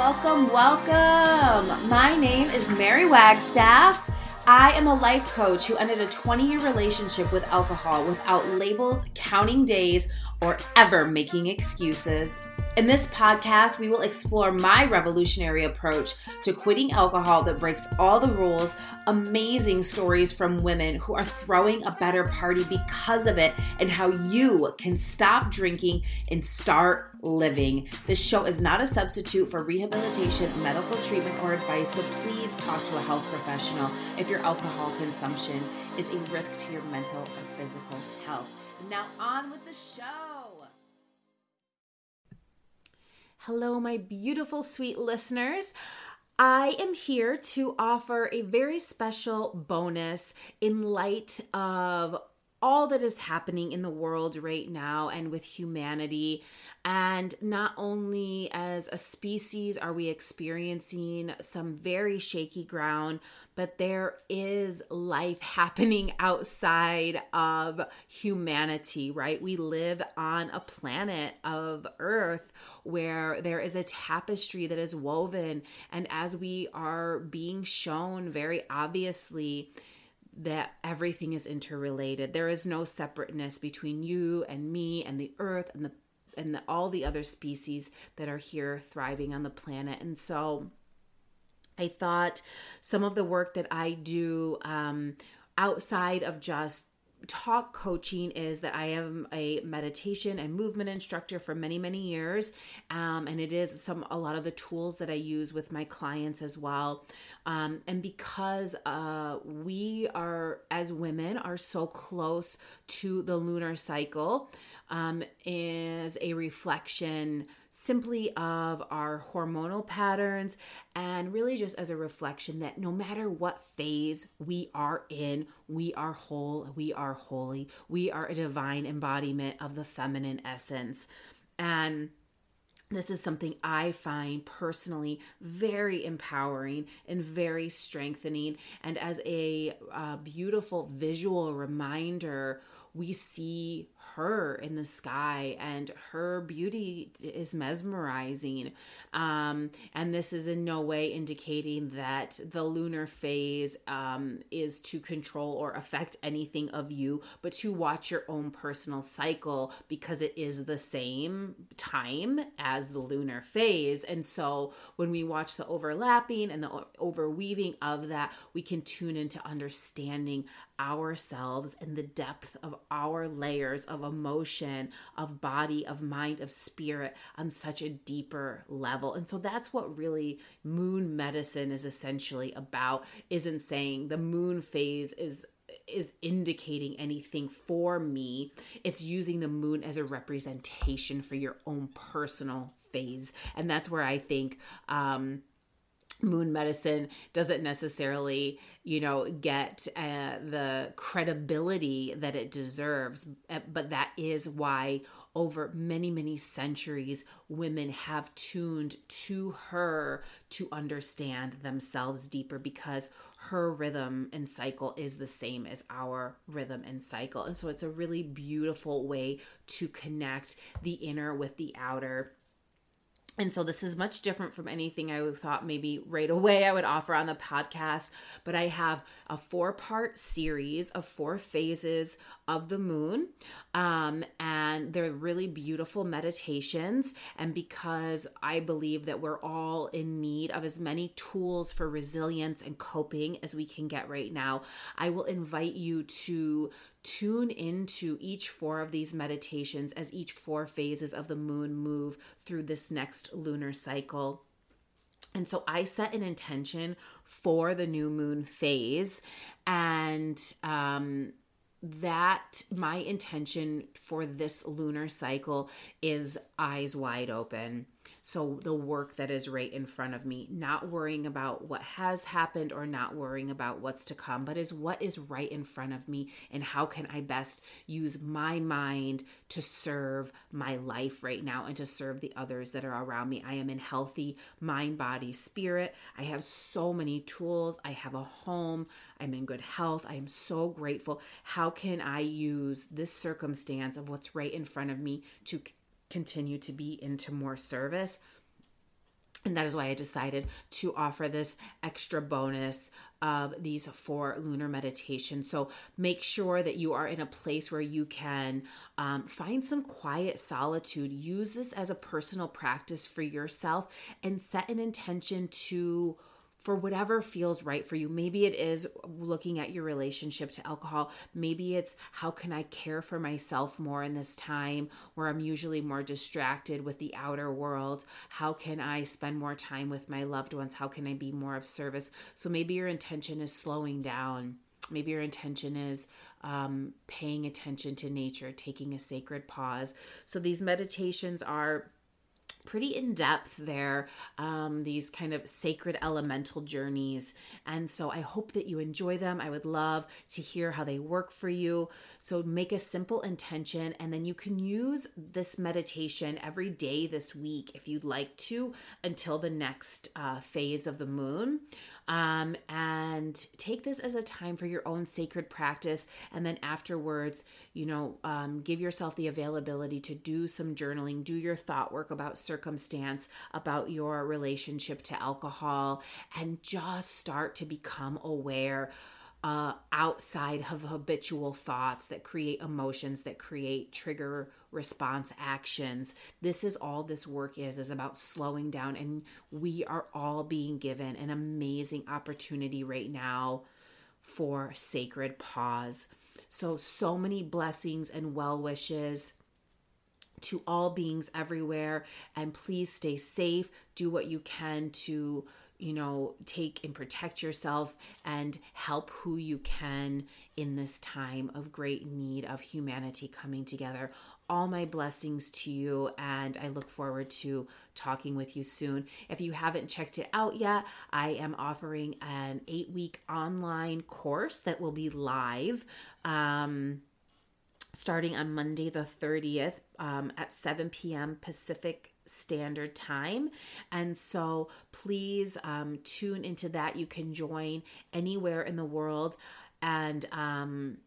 Welcome, welcome. My name is Mary Wagstaff. I am a life coach who ended a 20 year relationship with alcohol without labels, counting days, or ever making excuses. In this podcast, we will explore my revolutionary approach to quitting alcohol that breaks all the rules, amazing stories from women who are throwing a better party because of it, and how you can stop drinking and start living. This show is not a substitute for rehabilitation, medical treatment, or advice, so please talk to a health professional if your alcohol consumption is a risk to your mental or physical health. Now, on with the show. Hello, my beautiful, sweet listeners. I am here to offer a very special bonus in light of all that is happening in the world right now and with humanity. And not only as a species are we experiencing some very shaky ground, but there is life happening outside of humanity, right? We live on a planet of Earth where there is a tapestry that is woven. And as we are being shown very obviously, that everything is interrelated. There is no separateness between you and me and the earth and the and the, all the other species that are here thriving on the planet. And so I thought some of the work that I do um, outside of just talk coaching is that I am a meditation and movement instructor for many many years, um, and it is some a lot of the tools that I use with my clients as well. Um, and because uh, we are as women are so close to the lunar cycle, um, is a reflection simply of our hormonal patterns and really just as a reflection that no matter what phase we are in, we are whole, we are holy, we are a divine embodiment of the feminine essence. And this is something I find personally very empowering and very strengthening. And as a uh, beautiful visual reminder, we see her in the sky and her beauty is mesmerizing. Um, and this is in no way indicating that the lunar phase um, is to control or affect anything of you but to watch your own personal cycle because it is the same time as the lunar phase. And so when we watch the overlapping and the overweaving of that we can tune into understanding ourselves and the depth of our layers of emotion, of body, of mind, of spirit on such a deeper level. And so that's what really moon medicine is essentially about isn't saying the moon phase is is indicating anything for me. It's using the moon as a representation for your own personal phase. And that's where I think um moon medicine doesn't necessarily you know get uh, the credibility that it deserves uh, but that is why over many many centuries women have tuned to her to understand themselves deeper because her rhythm and cycle is the same as our rhythm and cycle. And so it's a really beautiful way to connect the inner with the outer and so this is much different from anything I thought maybe right away I would offer on the podcast. But I have a four part series of four phases of the moon. Um, and they're really beautiful meditations. And because I believe that we're all in need of as many tools for resilience and coping as we can get right now, I will invite you to tune into each four of these meditations as each four phases of the moon move through this next lunar cycle. And so I set an intention for the new moon phase, and um, that my intention for this lunar cycle is eyes wide open. So, the work that is right in front of me, not worrying about what has happened or not worrying about what's to come, but is what is right in front of me and how can I best use my mind to serve my life right now and to serve the others that are around me. I am in healthy mind, body, spirit. I have so many tools. I have a home. I'm in good health. I am so grateful. How can I use this circumstance of what's right in front of me to continue to be into more service. And that is why I decided to offer this extra bonus of these four lunar meditations. So make sure that you are in a place where you can um, find some quiet solitude. Use this as a personal practice for yourself and set an intention to for whatever feels right for you. Maybe it is looking at your relationship to alcohol. Maybe it's how can I care for myself more in this time where I'm usually more distracted with the outer world? How can I spend more time with my loved ones? How can I be more of service? So maybe your intention is slowing down. Maybe your intention is um, paying attention to nature, taking a sacred pause. So these meditations are pretty in depth there, um, these kind of sacred elemental journeys. And so I hope that you enjoy them. I would love to hear how they work for you. So make a simple intention, and then you can use this meditation every day this week if you'd like to until the next uh, phase of the moon um, and take this as a time for your own sacred practice. And then afterwards, you know, um, give yourself the availability to do some journaling, do your thought work about circumstance, about your relationship to alcohol, and just start to become aware uh, outside of habitual thoughts that create emotions that create trigger response actions. This is all this work is is about slowing down and we are all being given an amazing opportunity right now for sacred pause. So so many blessings and well wishes to all beings everywhere and please stay safe. Do what you can to you know, take and protect yourself and help who you can in this time of great need of humanity coming together. All my blessings to you, and I look forward to talking with you soon. If you haven't checked it out yet, I am offering an eight week online course that will be live. Um, starting on Monday the 30th um, at 7 p.m. Pacific Standard Time. And so please um, tune into that. You can join anywhere in the world. And um,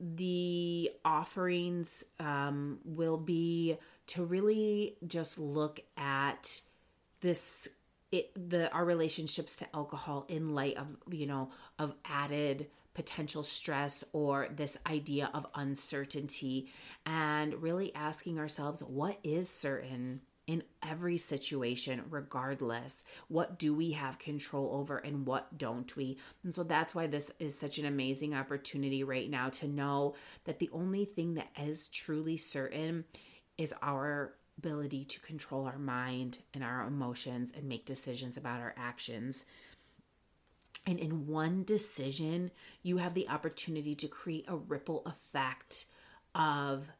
the offerings um, will be to really just look at this it, the our relationships to alcohol in light of you know of added potential stress or this idea of uncertainty and really asking ourselves what is certain in every situation, regardless. What do we have control over and what don't we? And so that's why this is such an amazing opportunity right now to know that the only thing that is truly certain is our ability to control our mind and our emotions and make decisions about our actions. And in one decision, you have the opportunity to create a ripple effect of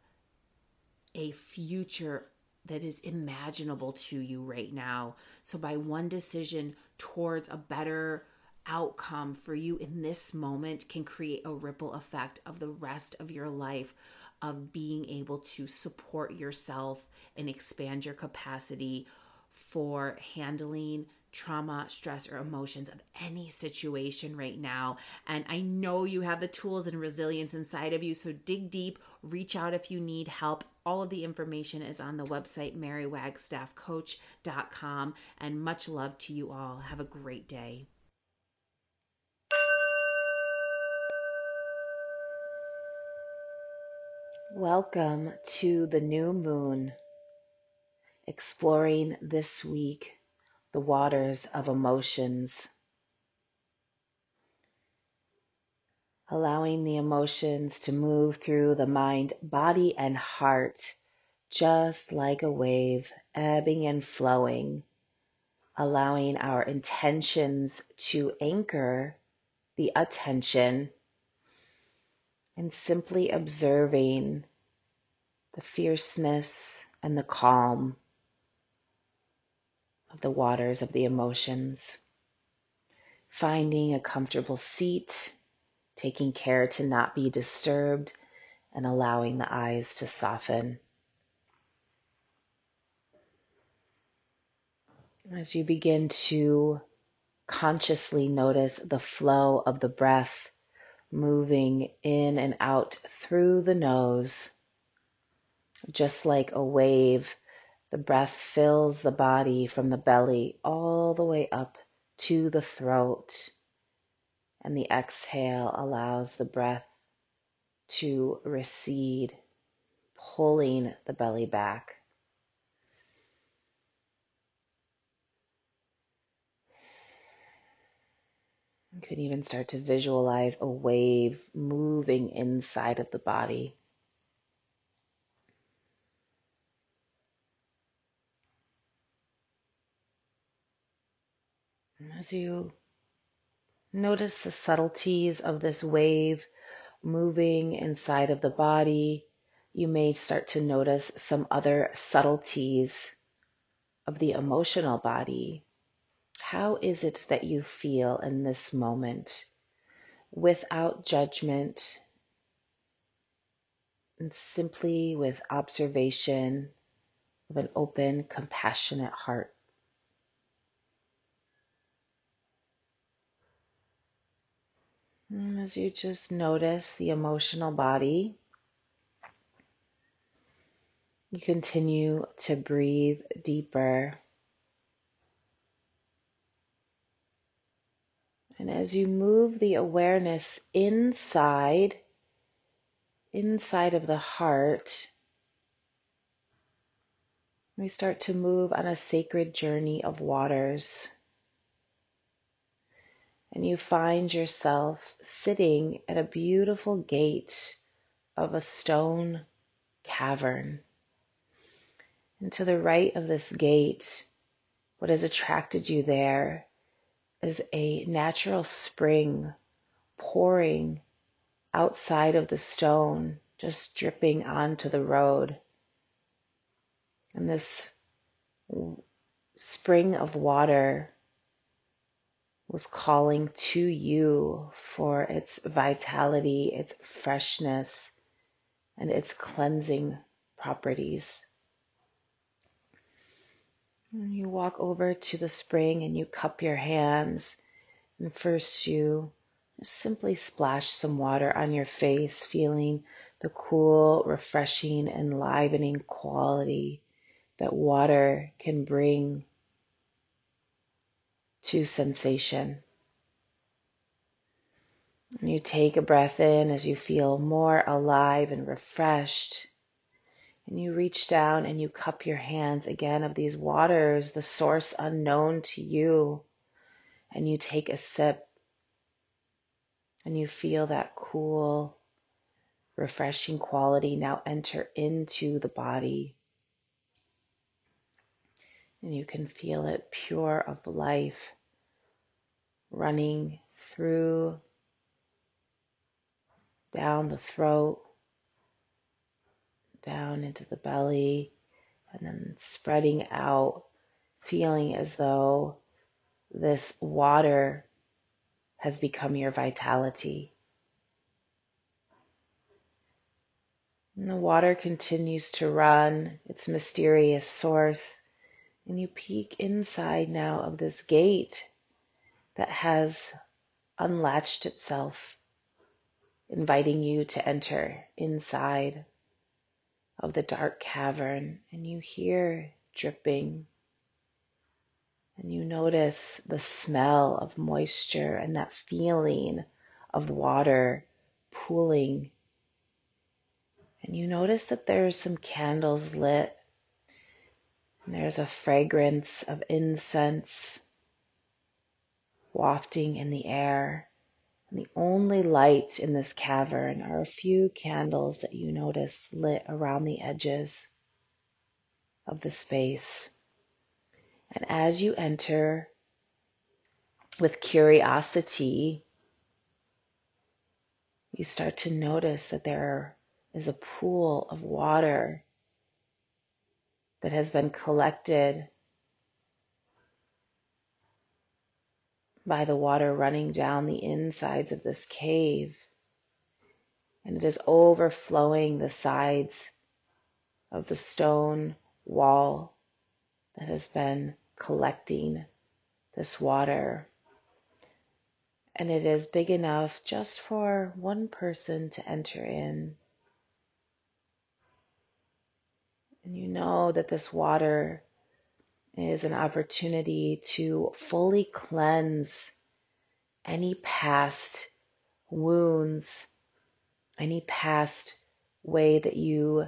a future that is imaginable to you right now. So, by one decision towards a better outcome for you in this moment, can create a ripple effect of the rest of your life of being able to support yourself and expand your capacity for handling trauma, stress, or emotions of any situation right now. And I know you have the tools and resilience inside of you. So dig deep, reach out if you need help. All of the information is on the website, marywagstaffcoach.com. And much love to you all. Have a great day. Welcome to the new moon, exploring this week the waters of emotions. Allowing the emotions to move through the mind, body, and heart, just like a wave, ebbing and flowing. Allowing our intentions to anchor the attention and simply observing the fierceness and the calm of the waters of the emotions. Finding a comfortable seat, taking care to not be disturbed, and allowing the eyes to soften. As you begin to consciously notice the flow of the breath moving in and out through the nose, just like a wave the breath fills the body from the belly all the way up to the throat. And the exhale allows the breath to recede, pulling the belly back. You can even start to visualize a wave moving inside of the body. And As you notice the subtleties of this wave moving inside of the body, you may start to notice some other subtleties of the emotional body. How is it that you feel in this moment without judgment and simply with observation of an open, compassionate heart? Mm, as you just notice the emotional body, you continue to breathe deeper. And as you move the awareness inside, inside of the heart, we start to move on a sacred journey of waters and you find yourself sitting at a beautiful gate of a stone cavern. And to the right of this gate, what has attracted you there is a natural spring pouring outside of the stone, just dripping onto the road. And this spring of water was calling to you for its vitality, its freshness, and its cleansing properties. And you walk over to the spring and you cup your hands, and first you simply splash some water on your face, feeling the cool, refreshing, enlivening quality that water can bring to sensation. And you take a breath in as you feel more alive and refreshed. And you reach down and you cup your hands again of these waters, the source unknown to you. And you take a sip and you feel that cool, refreshing quality now enter into the body. And you can feel it pure of life running through, down the throat, down into the belly, and then spreading out, feeling as though this water has become your vitality. And the water continues to run its mysterious source, and you peek inside now of this gate that has unlatched itself, inviting you to enter inside of the dark cavern, and you hear dripping. And you notice the smell of moisture and that feeling of water pooling and you notice that there's some candles lit. There's a fragrance of incense wafting in the air. And the only light in this cavern are a few candles that you notice lit around the edges of the space. And as you enter with curiosity, you start to notice that there is a pool of water that has been collected by the water running down the insides of this cave. And it is overflowing the sides of the stone wall that has been collecting this water. And it is big enough just for one person to enter in. And you know that this water is an opportunity to fully cleanse any past wounds, any past way that you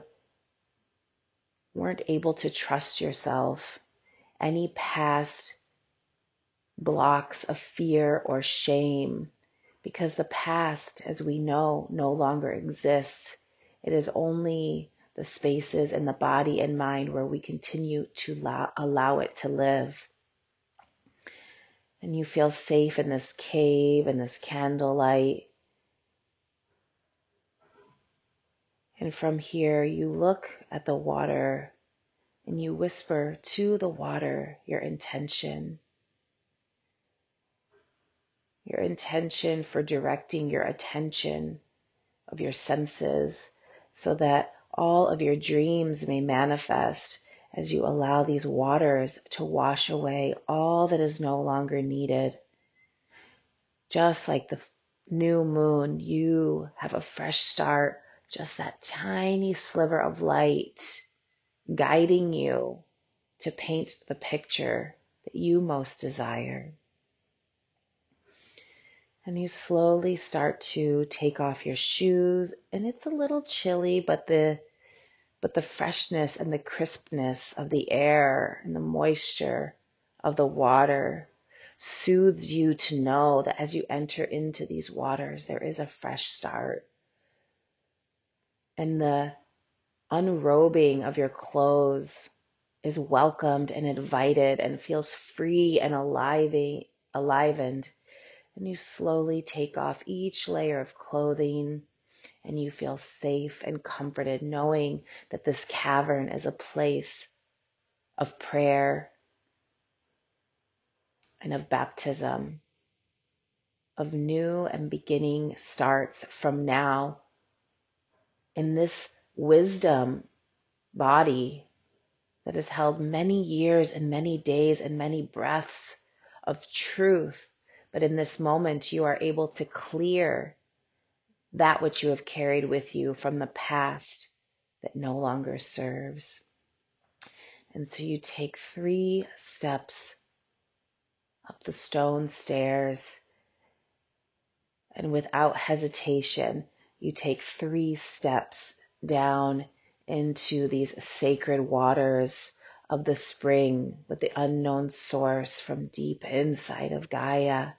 weren't able to trust yourself, any past blocks of fear or shame, because the past, as we know, no longer exists. It is only the spaces in the body and mind where we continue to allow, allow it to live. And you feel safe in this cave, in this candlelight. And from here, you look at the water and you whisper to the water your intention. Your intention for directing your attention of your senses so that all of your dreams may manifest as you allow these waters to wash away all that is no longer needed. Just like the new moon, you have a fresh start, just that tiny sliver of light guiding you to paint the picture that you most desire. And you slowly start to take off your shoes, and it's a little chilly, but the but the freshness and the crispness of the air and the moisture of the water soothes you to know that as you enter into these waters, there is a fresh start. And the unrobing of your clothes is welcomed and invited and feels free and alive, alivened and you slowly take off each layer of clothing and you feel safe and comforted knowing that this cavern is a place of prayer and of baptism, of new and beginning starts from now. In this wisdom body that has held many years and many days and many breaths of truth but in this moment, you are able to clear that which you have carried with you from the past that no longer serves. And so you take three steps up the stone stairs, and without hesitation, you take three steps down into these sacred waters of the spring with the unknown source from deep inside of Gaia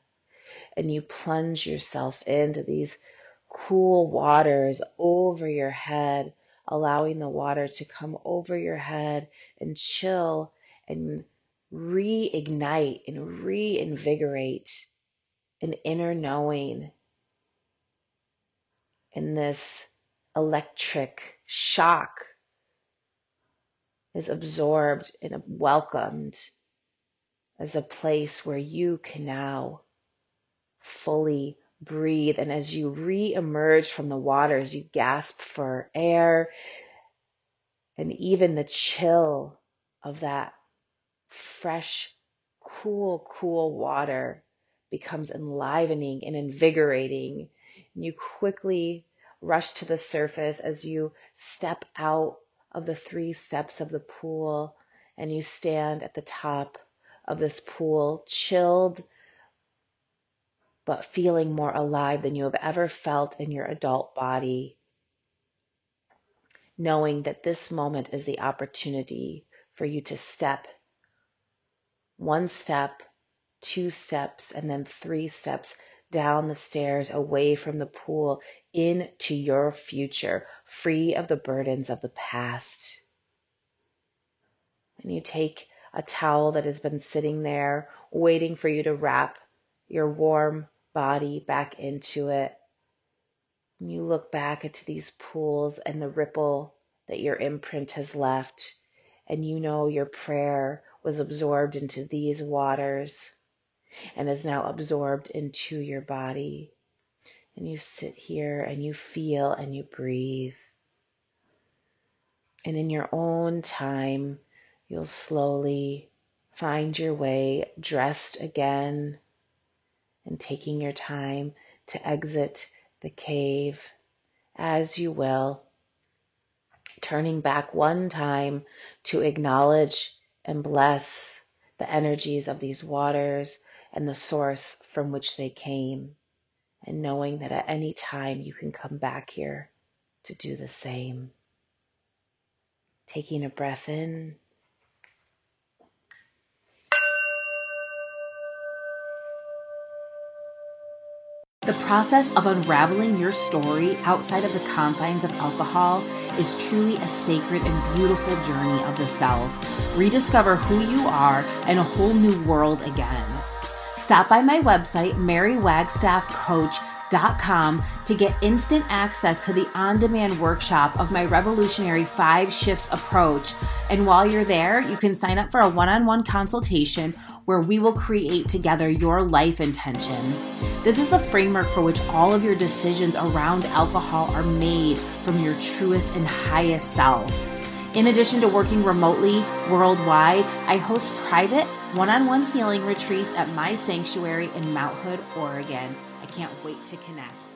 and you plunge yourself into these cool waters over your head, allowing the water to come over your head and chill and reignite and reinvigorate an inner knowing in this electric shock is absorbed and welcomed as a place where you can now fully breathe. And as you re emerge from the waters, you gasp for air. And even the chill of that fresh, cool, cool water becomes enlivening and invigorating. And you quickly rush to the surface as you step out of the three steps of the pool and you stand at the top of this pool, chilled but feeling more alive than you have ever felt in your adult body. Knowing that this moment is the opportunity for you to step one step, two steps, and then three steps down the stairs away from the pool into your future, free of the burdens of the past. And you take a towel that has been sitting there waiting for you to wrap your warm body back into it. And you look back into these pools and the ripple that your imprint has left, and you know your prayer was absorbed into these waters and is now absorbed into your body. And you sit here and you feel and you breathe. And in your own time, you'll slowly find your way dressed again and taking your time to exit the cave as you will, turning back one time to acknowledge and bless the energies of these waters and the source from which they came, and knowing that at any time you can come back here to do the same. Taking a breath in The process of unraveling your story outside of the confines of alcohol is truly a sacred and beautiful journey of the self. Rediscover who you are in a whole new world again. Stop by my website, marywagstaffcoach.com to get instant access to the on demand workshop of my revolutionary five shifts approach. And while you're there, you can sign up for a one on one consultation where we will create together your life intention. This is the framework for which all of your decisions around alcohol are made from your truest and highest self. In addition to working remotely worldwide, I host private one on one healing retreats at my sanctuary in Mount Hood, Oregon. I can't wait to connect.